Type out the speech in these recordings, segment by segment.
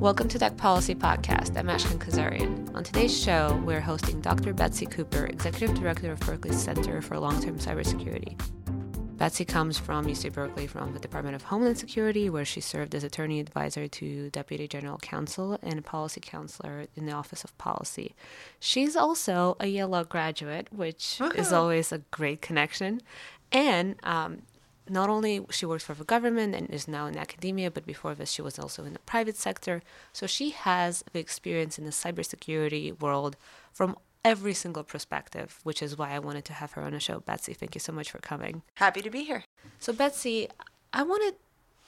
Welcome to Tech Policy Podcast. I'm Ashkhen Kazaryan. On today's show, we're hosting Dr. Betsy Cooper, Executive Director of Berkeley's Center for Long-Term Cybersecurity. Betsy comes from UC Berkeley from the Department of Homeland Security, where she served as attorney advisor to Deputy General Counsel and policy counselor in the Office of Policy. She's also a Yale graduate, which is always a great connection. And um, not only she works for the government and is now in academia, but before this she was also in the private sector. So she has the experience in the cybersecurity world from every single perspective, which is why I wanted to have her on the show. Betsy, thank you so much for coming. Happy to be here. So Betsy, I wanted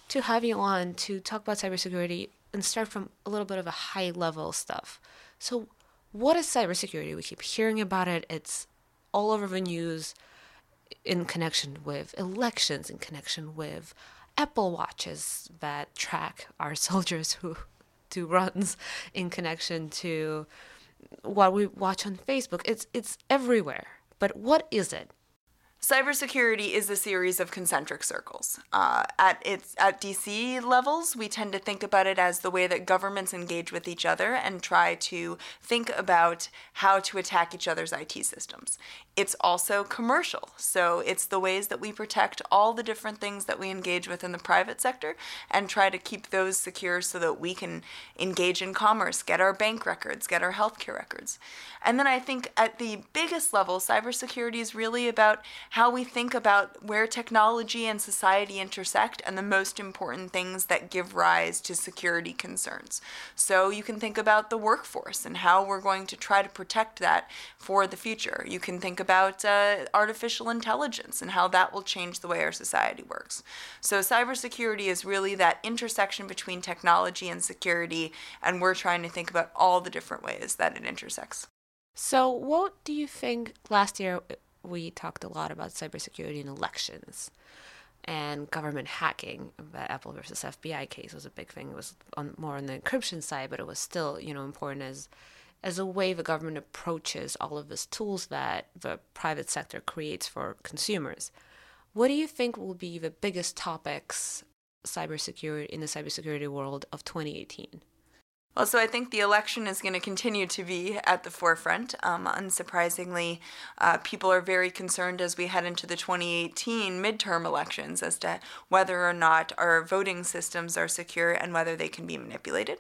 to have you on to talk about cybersecurity and start from a little bit of a high level stuff. So what is cybersecurity? We keep hearing about it. It's all over the news in connection with elections, in connection with Apple Watches that track our soldiers who do runs, in connection to what we watch on Facebook. It's it's everywhere. But what is it? Cybersecurity is a series of concentric circles. Uh, at its at DC levels, we tend to think about it as the way that governments engage with each other and try to think about how to attack each other's IT systems. It's also commercial, so it's the ways that we protect all the different things that we engage with in the private sector and try to keep those secure so that we can engage in commerce, get our bank records, get our healthcare records. And then I think at the biggest level, cybersecurity is really about how we think about where technology and society intersect and the most important things that give rise to security concerns. So you can think about the workforce and how we're going to try to protect that for the future. You can think about uh, artificial intelligence and how that will change the way our society works. So cybersecurity is really that intersection between technology and security, and we're trying to think about all the different ways that it intersects. So, what do you think last year we talked a lot about cybersecurity in elections and government hacking. The Apple versus FBI case was a big thing. It was on, more on the encryption side, but it was still, you know, important as as a way the government approaches all of these tools that the private sector creates for consumers. What do you think will be the biggest topics cybersecurity in the cybersecurity world of 2018? Well, so I think the election is going to continue to be at the forefront. Um, unsurprisingly, uh, people are very concerned as we head into the 2018 midterm elections as to whether or not our voting systems are secure and whether they can be manipulated.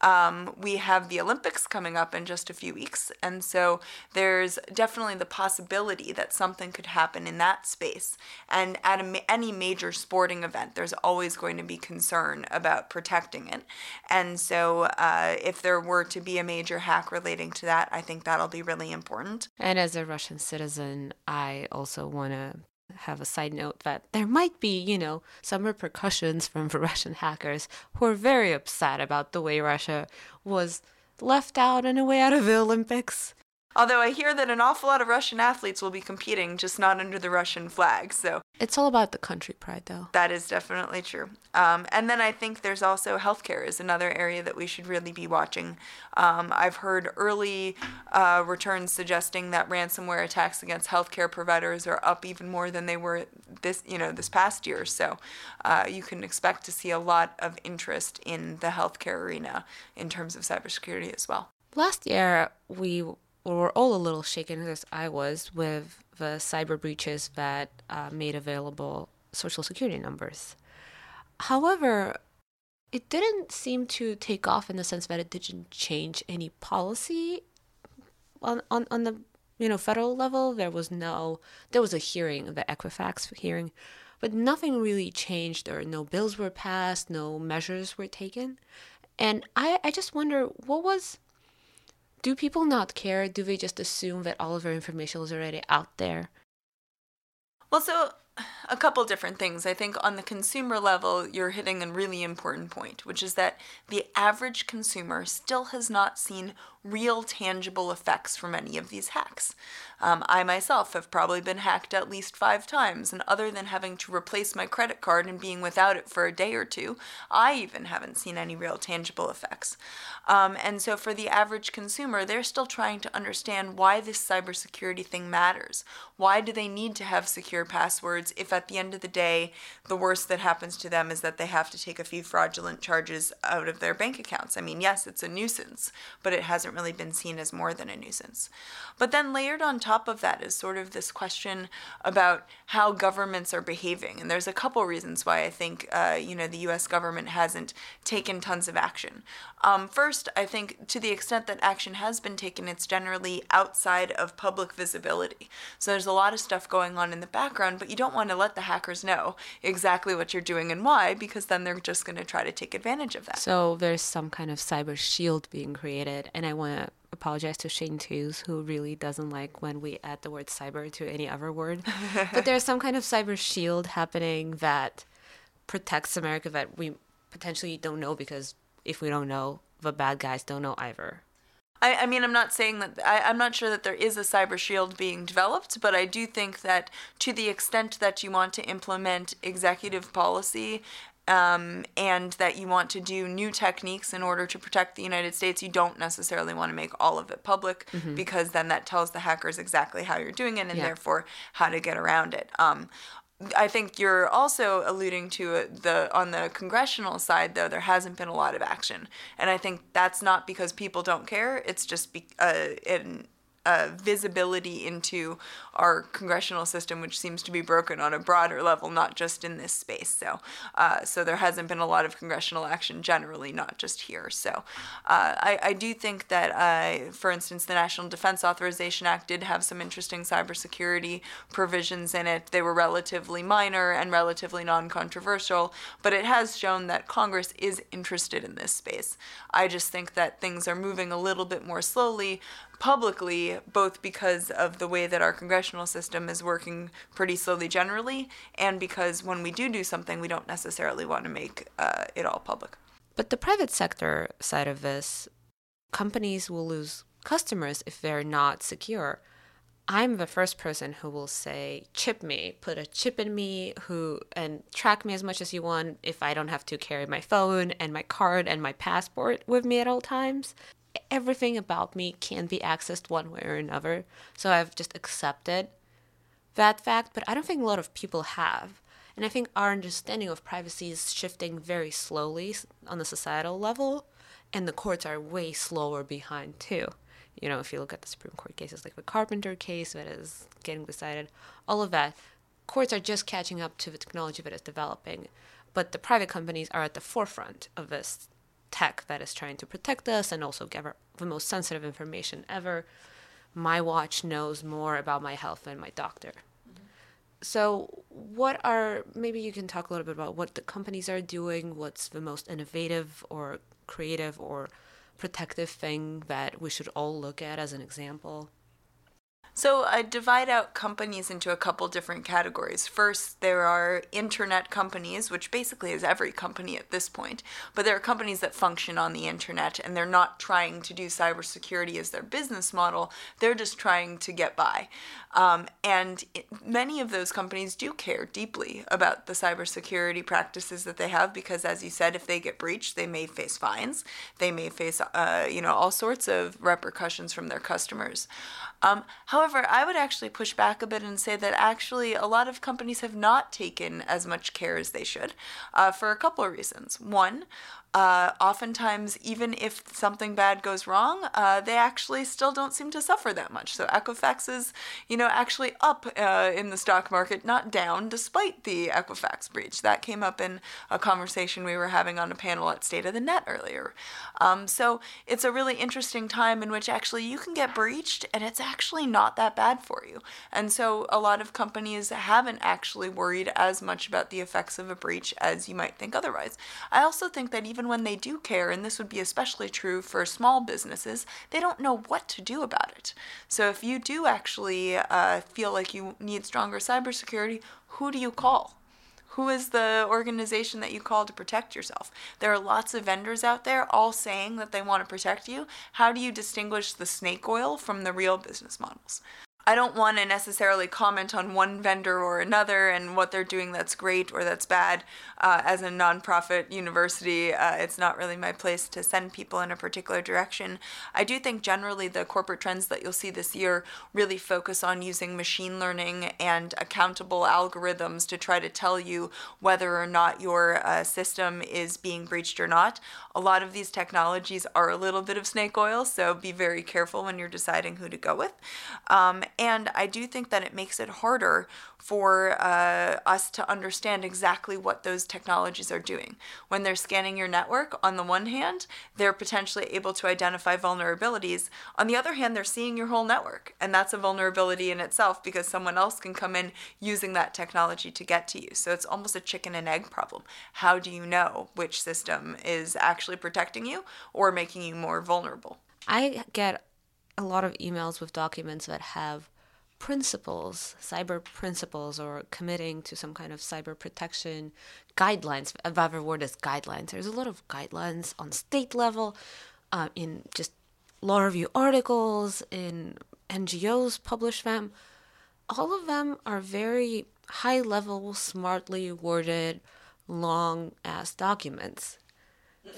Um, we have the Olympics coming up in just a few weeks, and so there's definitely the possibility that something could happen in that space. And at a, any major sporting event, there's always going to be concern about protecting it. And so, uh, if there were to be a major hack relating to that, I think that'll be really important. And as a Russian citizen, I also want to have a side note that there might be, you know, some repercussions from Russian hackers who are very upset about the way Russia was left out in a way out of the Olympics. Although I hear that an awful lot of Russian athletes will be competing, just not under the Russian flag. So it's all about the country pride, though. That is definitely true. Um, and then I think there's also healthcare is another area that we should really be watching. Um, I've heard early uh, returns suggesting that ransomware attacks against healthcare providers are up even more than they were this, you know, this past year. So uh, you can expect to see a lot of interest in the healthcare arena in terms of cybersecurity as well. Last year, we we were all a little shaken, as I was, with the cyber breaches that uh, made available social security numbers. However, it didn't seem to take off in the sense that it didn't change any policy on, on, on the you know federal level. There was no there was a hearing, the Equifax hearing, but nothing really changed or no bills were passed, no measures were taken. And I, I just wonder what was do people not care? Do they just assume that all of our information is already out there? Well, so a couple different things. I think on the consumer level, you're hitting a really important point, which is that the average consumer still has not seen real tangible effects from any of these hacks. Um, I myself have probably been hacked at least five times, and other than having to replace my credit card and being without it for a day or two, I even haven't seen any real tangible effects. Um, and so, for the average consumer, they're still trying to understand why this cybersecurity thing matters. Why do they need to have secure passwords if at the end of the day, the worst that happens to them is that they have to take a few fraudulent charges out of their bank accounts? I mean, yes, it's a nuisance, but it hasn't really been seen as more than a nuisance. But then, layered on top of that is sort of this question about how governments are behaving. And there's a couple reasons why I think, uh, you know, the U.S. government hasn't taken tons of action. Um, first, I think to the extent that action has been taken, it's generally outside of public visibility. So there's a lot of stuff going on in the background, but you don't want to let the hackers know exactly what you're doing and why, because then they're just going to try to take advantage of that. So there's some kind of cyber shield being created, and I want to apologize to Shane Tews, who really doesn't like when we add the word cyber to any other word. but there's some kind of cyber shield happening that protects America that we potentially don't know because if we don't know, the bad guys don't know either. I, I mean, I'm not saying that, I, I'm not sure that there is a cyber shield being developed, but I do think that to the extent that you want to implement executive policy um, and that you want to do new techniques in order to protect the United States, you don't necessarily want to make all of it public mm-hmm. because then that tells the hackers exactly how you're doing it and yeah. therefore how to get around it. Um, I think you're also alluding to the on the congressional side though there hasn't been a lot of action, and I think that's not because people don't care. It's just be, uh, in uh, visibility into our congressional system, which seems to be broken on a broader level, not just in this space. So, uh, so there hasn't been a lot of congressional action generally, not just here. So, uh, I, I do think that, uh, for instance, the National Defense Authorization Act did have some interesting cybersecurity provisions in it. They were relatively minor and relatively non-controversial, but it has shown that Congress is interested in this space. I just think that things are moving a little bit more slowly publicly, both because of the way that our congressional system is working pretty slowly generally, and because when we do do something, we don't necessarily want to make uh, it all public. But the private sector side of this, companies will lose customers if they're not secure. I'm the first person who will say, chip me, put a chip in me, who and track me as much as you want if I don't have to carry my phone and my card and my passport with me at all times everything about me can be accessed one way or another. So I've just accepted that fact, but I don't think a lot of people have. And I think our understanding of privacy is shifting very slowly on the societal level, and the courts are way slower behind too. You know, if you look at the Supreme Court cases like the Carpenter case that is getting decided, all of that, courts are just catching up to the technology that is developing. But the private companies are at the forefront of this tech that is trying to protect us and also gather the most sensitive information ever. My watch knows more about my health than my doctor. So, what are maybe you can talk a little bit about what the companies are doing, what's the most innovative or creative or protective thing that we should all look at as an example? So I divide out companies into a couple different categories. First, there are internet companies, which basically is every company at this point, but there are companies that function on the internet and they're not trying to do cybersecurity as their business model, they're just trying to get by. Um, and it, many of those companies do care deeply about the cybersecurity practices that they have because, as you said, if they get breached, they may face fines, they may face, uh, you know, all sorts of repercussions from their customers. Um, however, I would actually push back a bit and say that actually a lot of companies have not taken as much care as they should uh, for a couple of reasons. One, uh, oftentimes, even if something bad goes wrong, uh, they actually still don't seem to suffer that much. So Equifax is, you know, actually up uh, in the stock market, not down, despite the Equifax breach. That came up in a conversation we were having on a panel at State of the Net earlier. Um, so it's a really interesting time in which actually you can get breached, and it's actually not that bad for you. And so a lot of companies haven't actually worried as much about the effects of a breach as you might think otherwise. I also think that even even when they do care, and this would be especially true for small businesses, they don't know what to do about it. So if you do actually uh, feel like you need stronger cybersecurity, who do you call? Who is the organization that you call to protect yourself? There are lots of vendors out there all saying that they want to protect you. How do you distinguish the snake oil from the real business models? I don't want to necessarily comment on one vendor or another and what they're doing that's great or that's bad. Uh, as a nonprofit university, uh, it's not really my place to send people in a particular direction. I do think generally the corporate trends that you'll see this year really focus on using machine learning and accountable algorithms to try to tell you whether or not your uh, system is being breached or not. A lot of these technologies are a little bit of snake oil, so be very careful when you're deciding who to go with. Um, and I do think that it makes it harder for uh, us to understand exactly what those technologies are doing. When they're scanning your network, on the one hand, they're potentially able to identify vulnerabilities. On the other hand, they're seeing your whole network. And that's a vulnerability in itself because someone else can come in using that technology to get to you. So it's almost a chicken and egg problem. How do you know which system is actually protecting you or making you more vulnerable? I get a lot of emails with documents that have principles, cyber principles, or committing to some kind of cyber protection guidelines. A word is guidelines. There's a lot of guidelines on state level, uh, in just law review articles, in NGOs publish them. All of them are very high level, smartly worded, long ass documents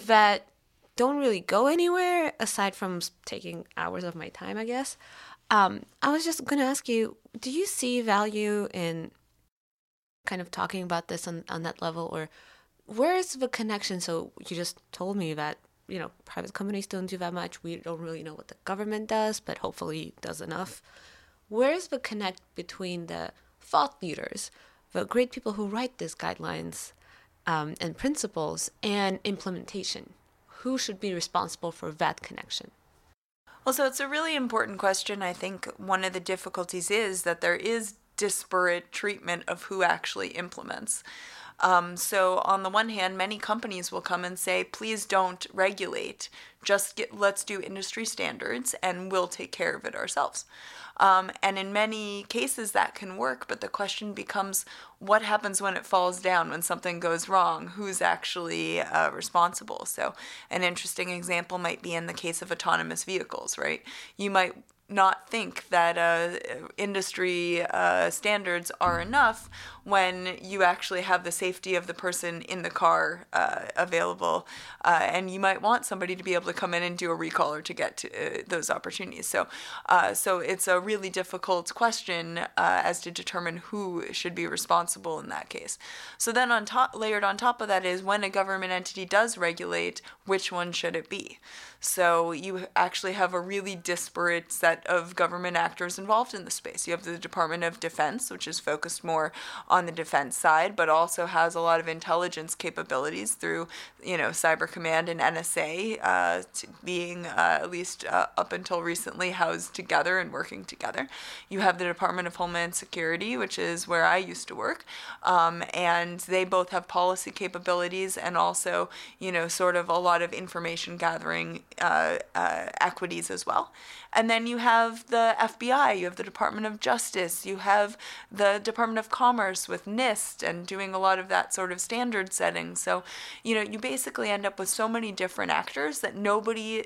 that don't really go anywhere aside from taking hours of my time, I guess. Um, I was just going to ask you do you see value in kind of talking about this on, on that level, or where's the connection? So you just told me that you know private companies don't do that much. We don't really know what the government does, but hopefully does enough. Where's the connect between the thought leaders, the great people who write these guidelines um, and principles, and implementation? Who should be responsible for that connection? Well, so it's a really important question. I think one of the difficulties is that there is disparate treatment of who actually implements. Um, so on the one hand, many companies will come and say, please don't regulate, just get, let's do industry standards and we'll take care of it ourselves. Um, and in many cases that can work, but the question becomes what happens when it falls down, when something goes wrong? Who's actually uh, responsible? So, an interesting example might be in the case of autonomous vehicles, right? You might not think that uh, industry uh, standards are enough when you actually have the safety of the person in the car uh, available. Uh, and you might want somebody to be able to come in and do a recall or to get to uh, those opportunities. So, uh, so it's a really difficult question as to determine who should be responsible in that case. So then on top, layered on top of that is when a government entity does regulate, which one should it be? So you actually have a really disparate set of government actors involved in the space. You have the Department of Defense, which is focused more on the defense side, but also has a lot of intelligence capabilities through, you know, Cyber Command and NSA uh, being uh, at least uh, up until recently housed together and working together. You have the Department of Homeland Security, which is where I used to work, um, and they both have policy capabilities and also, you know, sort of a lot of information gathering uh, uh, equities as well. And then you have the FBI, you have the Department of Justice, you have the Department of Commerce with NIST and doing a lot of that sort of standard setting. So, you know, you basically end up with so many different actors that nobody,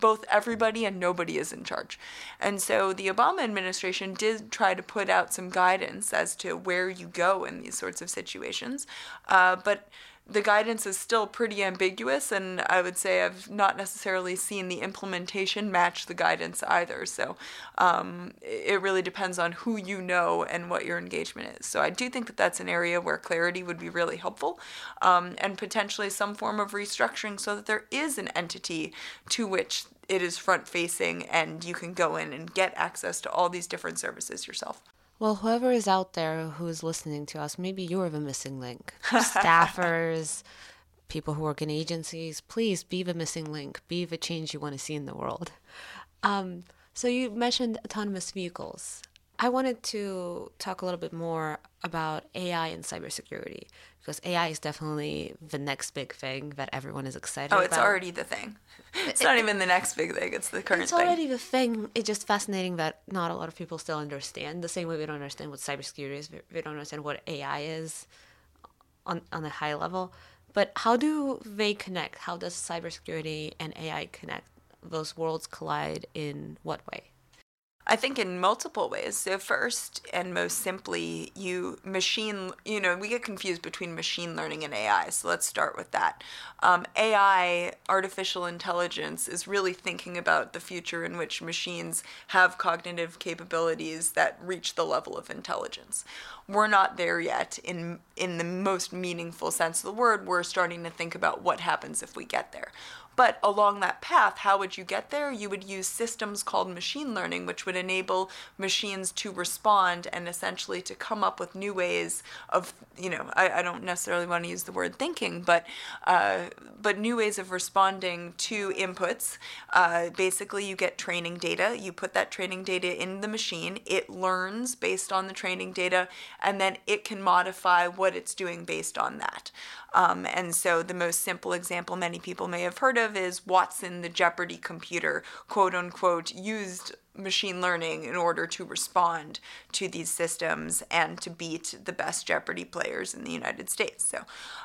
both everybody and nobody is in charge. And so the Obama administration did try to put out some guidance as to where you go in these sorts of situations. Uh, but the guidance is still pretty ambiguous, and I would say I've not necessarily seen the implementation match the guidance either. So um, it really depends on who you know and what your engagement is. So I do think that that's an area where clarity would be really helpful, um, and potentially some form of restructuring so that there is an entity to which it is front facing and you can go in and get access to all these different services yourself. Well, whoever is out there who is listening to us, maybe you're the missing link. Staffers, people who work in agencies, please be the missing link. Be the change you want to see in the world. Um, so you mentioned autonomous vehicles. I wanted to talk a little bit more about AI and cybersecurity because AI is definitely the next big thing that everyone is excited about. Oh, it's already the thing. It's not even the next big thing, it's the current it's already thing. the thing. It's just fascinating that not a lot of people still understand the same way we don't understand what cybersecurity is, we don't understand what AI is. on, on a high level. But how do they connect? How does cybersecurity and AI connect? Those worlds collide in what way? I think in multiple ways. So first and most simply, you machine, you know, we get confused between machine learning and AI. So let's start with that. Um, AI, artificial intelligence, is really thinking about the future in which machines have cognitive capabilities that reach the level of intelligence. We're not there yet in in the most meaningful sense of the word. We're starting to think about what happens if we get there. But along that path, how would you get there? You would use systems called machine learning, which would enable machines to respond and essentially to come up with new ways of, you know, I, I don't necessarily want to use the word thinking, but uh, but new ways of responding to inputs. Uh, basically, you get training data. You put that training data in the machine. It learns based on the training data, and then it can modify what it's doing based on that. Um, and so the most simple example many people may have heard of is Watson, the Jeopardy computer, quote unquote, used machine learning in order to respond to these systems and to beat the best Jeopardy players in the United States. So,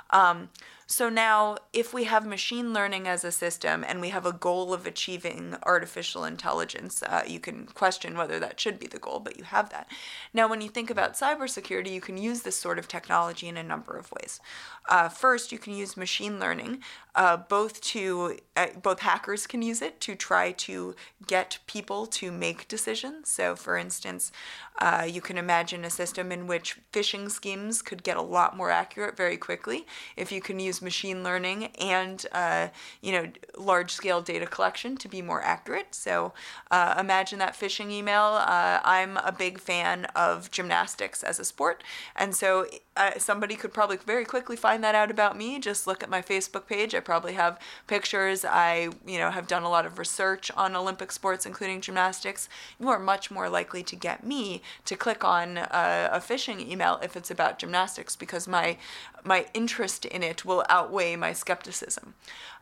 um, so now, if we have machine learning as a system and we have a goal of achieving artificial intelligence, uh, you can question whether that should be the goal, but you have that. Now, when you think about cybersecurity, you can use this sort of technology in a number of ways. Uh, first, you can use machine learning, uh, both to uh, both hackers can use it to try to get people to make decisions. So, for instance, uh, you can imagine a system in which phishing schemes could get a lot more accurate very quickly if you can use machine learning and uh, you know large scale data collection to be more accurate. So, uh, imagine that phishing email. Uh, I'm a big fan of gymnastics as a sport, and so uh, somebody could probably very quickly find that out about me. Just look at my Facebook page. I probably have pictures. I, you know, have done a lot of research on Olympic sports, including gymnastics. You are much more likely to get me to click on a, a phishing email if it's about gymnastics because my my interest in it will outweigh my skepticism.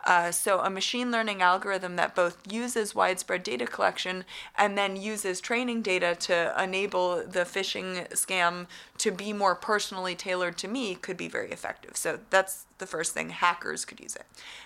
Uh, so, a machine learning algorithm that both uses widespread data collection and then uses training data to enable the phishing scam to be more personally tailored to me could be very effective. So, that's the first thing. Hackers could use it.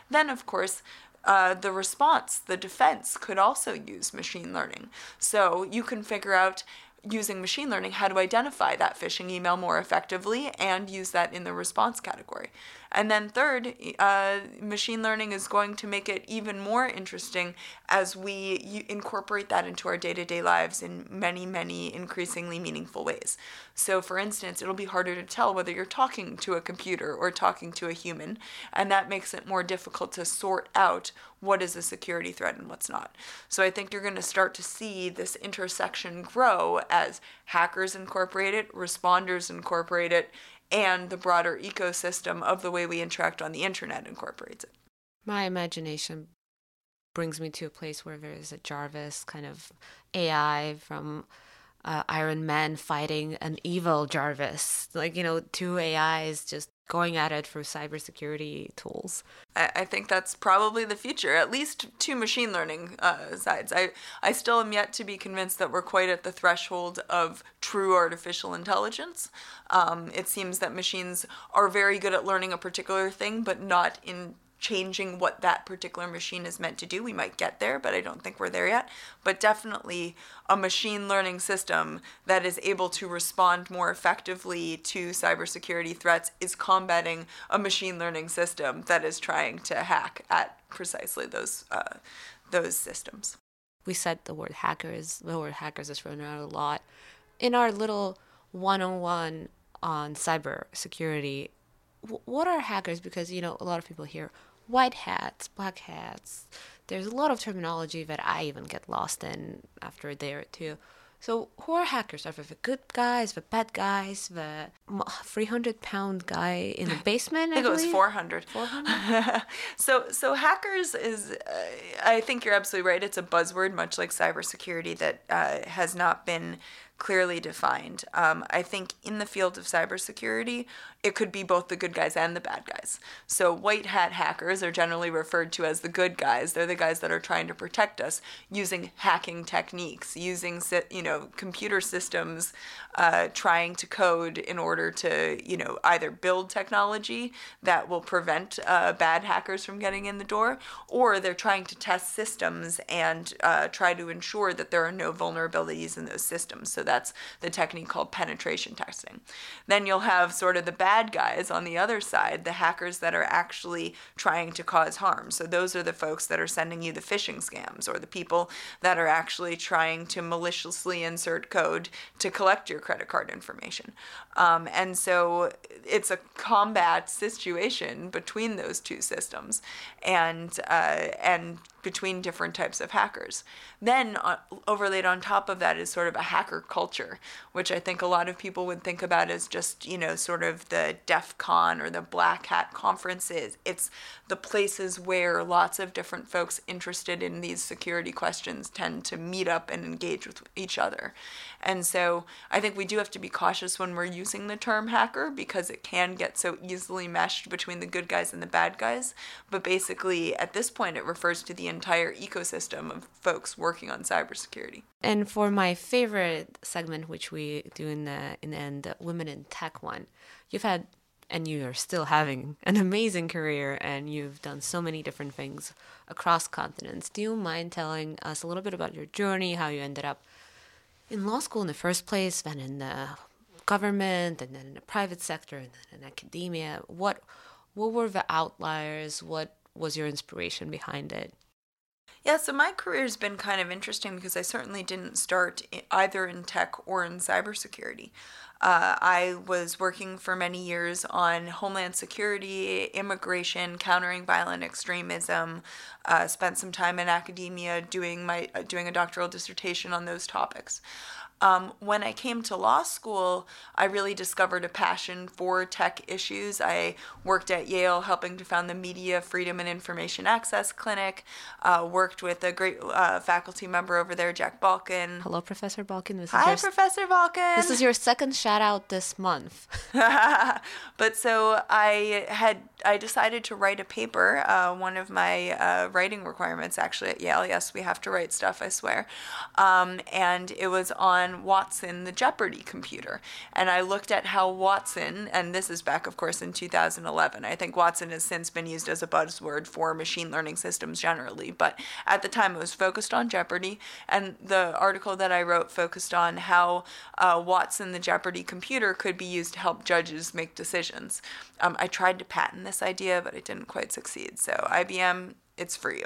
Then, of course, uh, the response, the defense, could also use machine learning. So you can figure out using machine learning how to identify that phishing email more effectively and use that in the response category. And then, third, uh, machine learning is going to make it even more interesting as we incorporate that into our day to day lives in many, many increasingly meaningful ways. So, for instance, it'll be harder to tell whether you're talking to a computer or talking to a human, and that makes it more difficult to sort out what is a security threat and what's not. So, I think you're going to start to see this intersection grow as hackers incorporate it, responders incorporate it, and the broader ecosystem of the way we interact on the internet incorporates it. My imagination brings me to a place where there is a Jarvis kind of AI from uh, Iron Man fighting an evil Jarvis. Like, you know, two AIs just going at it for cybersecurity tools. I, I think that's probably the future, at least two machine learning uh, sides. I, I still am yet to be convinced that we're quite at the threshold of true artificial intelligence. Um, it seems that machines are very good at learning a particular thing, but not in changing what that particular machine is meant to do. We might get there, but I don't think we're there yet. But definitely a machine learning system that is able to respond more effectively to cybersecurity threats is combating a machine learning system that is trying to hack at precisely those uh, those systems. We said the word hackers. The word hackers is thrown around a lot. In our little one-on-one on cybersecurity, what are hackers? Because you know a lot of people hear white hats, black hats. There's a lot of terminology that I even get lost in after a day or two. So, who are hackers? Are they the good guys, the bad guys, the 300 pound guy in the basement? I, I think believe? it was 400. 400? so, so hackers is, uh, I think you're absolutely right. It's a buzzword, much like cybersecurity, that uh, has not been clearly defined. Um, I think in the field of cybersecurity, it could be both the good guys and the bad guys. So, white hat hackers are generally referred to as the good guys. They're the guys that are trying to protect us using hacking techniques, using you know computer systems, uh, trying to code in order to you know either build technology that will prevent uh, bad hackers from getting in the door, or they're trying to test systems and uh, try to ensure that there are no vulnerabilities in those systems. So that's the technique called penetration testing. Then you'll have sort of the bad bad guys on the other side, the hackers that are actually trying to cause harm. So those are the folks that are sending you the phishing scams or the people that are actually trying to maliciously insert code to collect your credit card information. Um, and so it's a combat situation between those two systems and uh, and between different types of hackers. Then, uh, overlaid on top of that is sort of a hacker culture, which I think a lot of people would think about as just, you know, sort of the DEF CON or the Black Hat conferences. It's the places where lots of different folks interested in these security questions tend to meet up and engage with each other. And so I think we do have to be cautious when we're using the term hacker because it can get so easily meshed between the good guys and the bad guys. But basically, at this point, it refers to the entire ecosystem of folks working on cybersecurity. And for my favorite segment, which we do in the in the end, the women in tech one, you've had and you are still having an amazing career and you've done so many different things across continents. Do you mind telling us a little bit about your journey, how you ended up in law school in the first place, then in the government, and then in the private sector, and then in academia. What what were the outliers? What was your inspiration behind it? Yeah, so my career has been kind of interesting because I certainly didn't start either in tech or in cybersecurity. Uh, I was working for many years on homeland security, immigration, countering violent extremism. Uh, spent some time in academia doing my uh, doing a doctoral dissertation on those topics. Um, when I came to law school, I really discovered a passion for tech issues. I worked at Yale helping to found the Media Freedom and Information Access Clinic, uh, worked with a great uh, faculty member over there, Jack Balkin. Hello, Professor Balkin. This Hi, Professor Balkin. This is your second shout out this month. but so I had I decided to write a paper. Uh, one of my uh, writing requirements, actually at Yale. Yes, we have to write stuff. I swear. Um, and it was on Watson, the Jeopardy computer. And I looked at how Watson, and this is back, of course, in 2011. I think Watson has since been used as a buzzword for machine learning systems generally, but at the time it was focused on Jeopardy. And the article that I wrote focused on how uh, Watson, the Jeopardy computer, could be used to help judges make decisions. Um, I tried to patent this idea, but it didn't quite succeed. So, IBM, it's for you.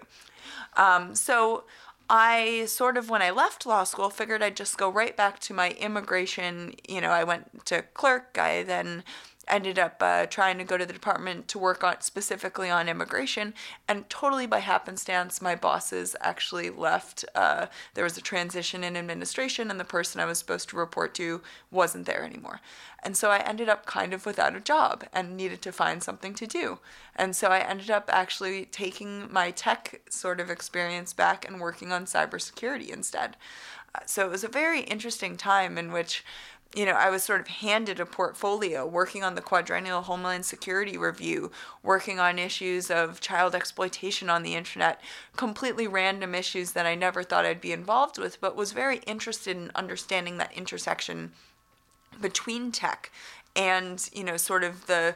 Um, so, I sort of, when I left law school, figured I'd just go right back to my immigration. You know, I went to clerk. I then ended up uh, trying to go to the department to work on specifically on immigration. And totally by happenstance my bosses actually left uh, there was a transition in administration and the person i was supposed to report to wasn't there anymore. And so i ended up kind of without a job and needed to find something to do. And so i ended up actually taking my tech sort of experience back and working on cybersecurity instead. Uh, so it was a very interesting time in which you know, I was sort of handed a portfolio working on the quadrennial Homeland Security Review, working on issues of child exploitation on the internet, completely random issues that I never thought I'd be involved with, but was very interested in understanding that intersection between tech and, you know, sort of the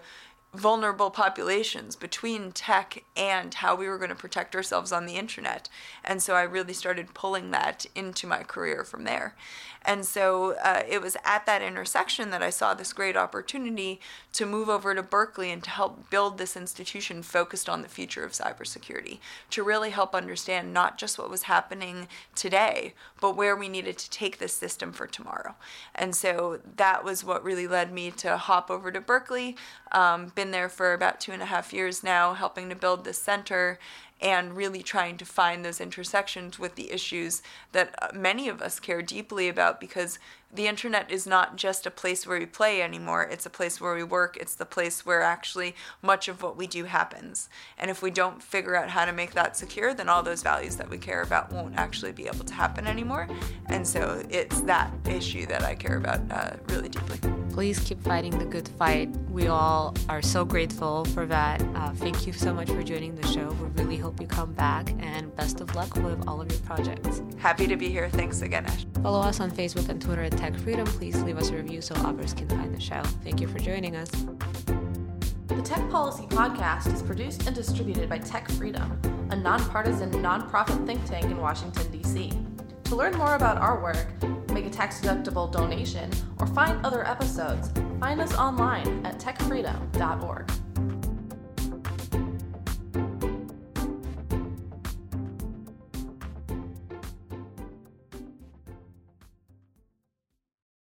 vulnerable populations between tech and how we were going to protect ourselves on the internet. And so I really started pulling that into my career from there. And so uh, it was at that intersection that I saw this great opportunity to move over to Berkeley and to help build this institution focused on the future of cybersecurity, to really help understand not just what was happening today, but where we needed to take this system for tomorrow. And so that was what really led me to hop over to Berkeley. Um, been there for about two and a half years now, helping to build this center and really trying to find those intersections with the issues that uh, many of us care deeply about because the internet is not just a place where we play anymore. It's a place where we work. It's the place where actually much of what we do happens. And if we don't figure out how to make that secure, then all those values that we care about won't actually be able to happen anymore. And so it's that issue that I care about uh, really deeply. Please keep fighting the good fight. We all are so grateful for that. Uh, thank you so much for joining the show. We really hope you come back and best of luck with all of your projects. Happy to be here. Thanks again, Ash. Follow us on Facebook and Twitter at Tech Freedom. Please leave us a review so others can find the show. Thank you for joining us. The Tech Policy Podcast is produced and distributed by Tech Freedom, a nonpartisan nonprofit think tank in Washington, D.C. To learn more about our work, make a tax deductible donation, or find other episodes, find us online at techfreedom.org.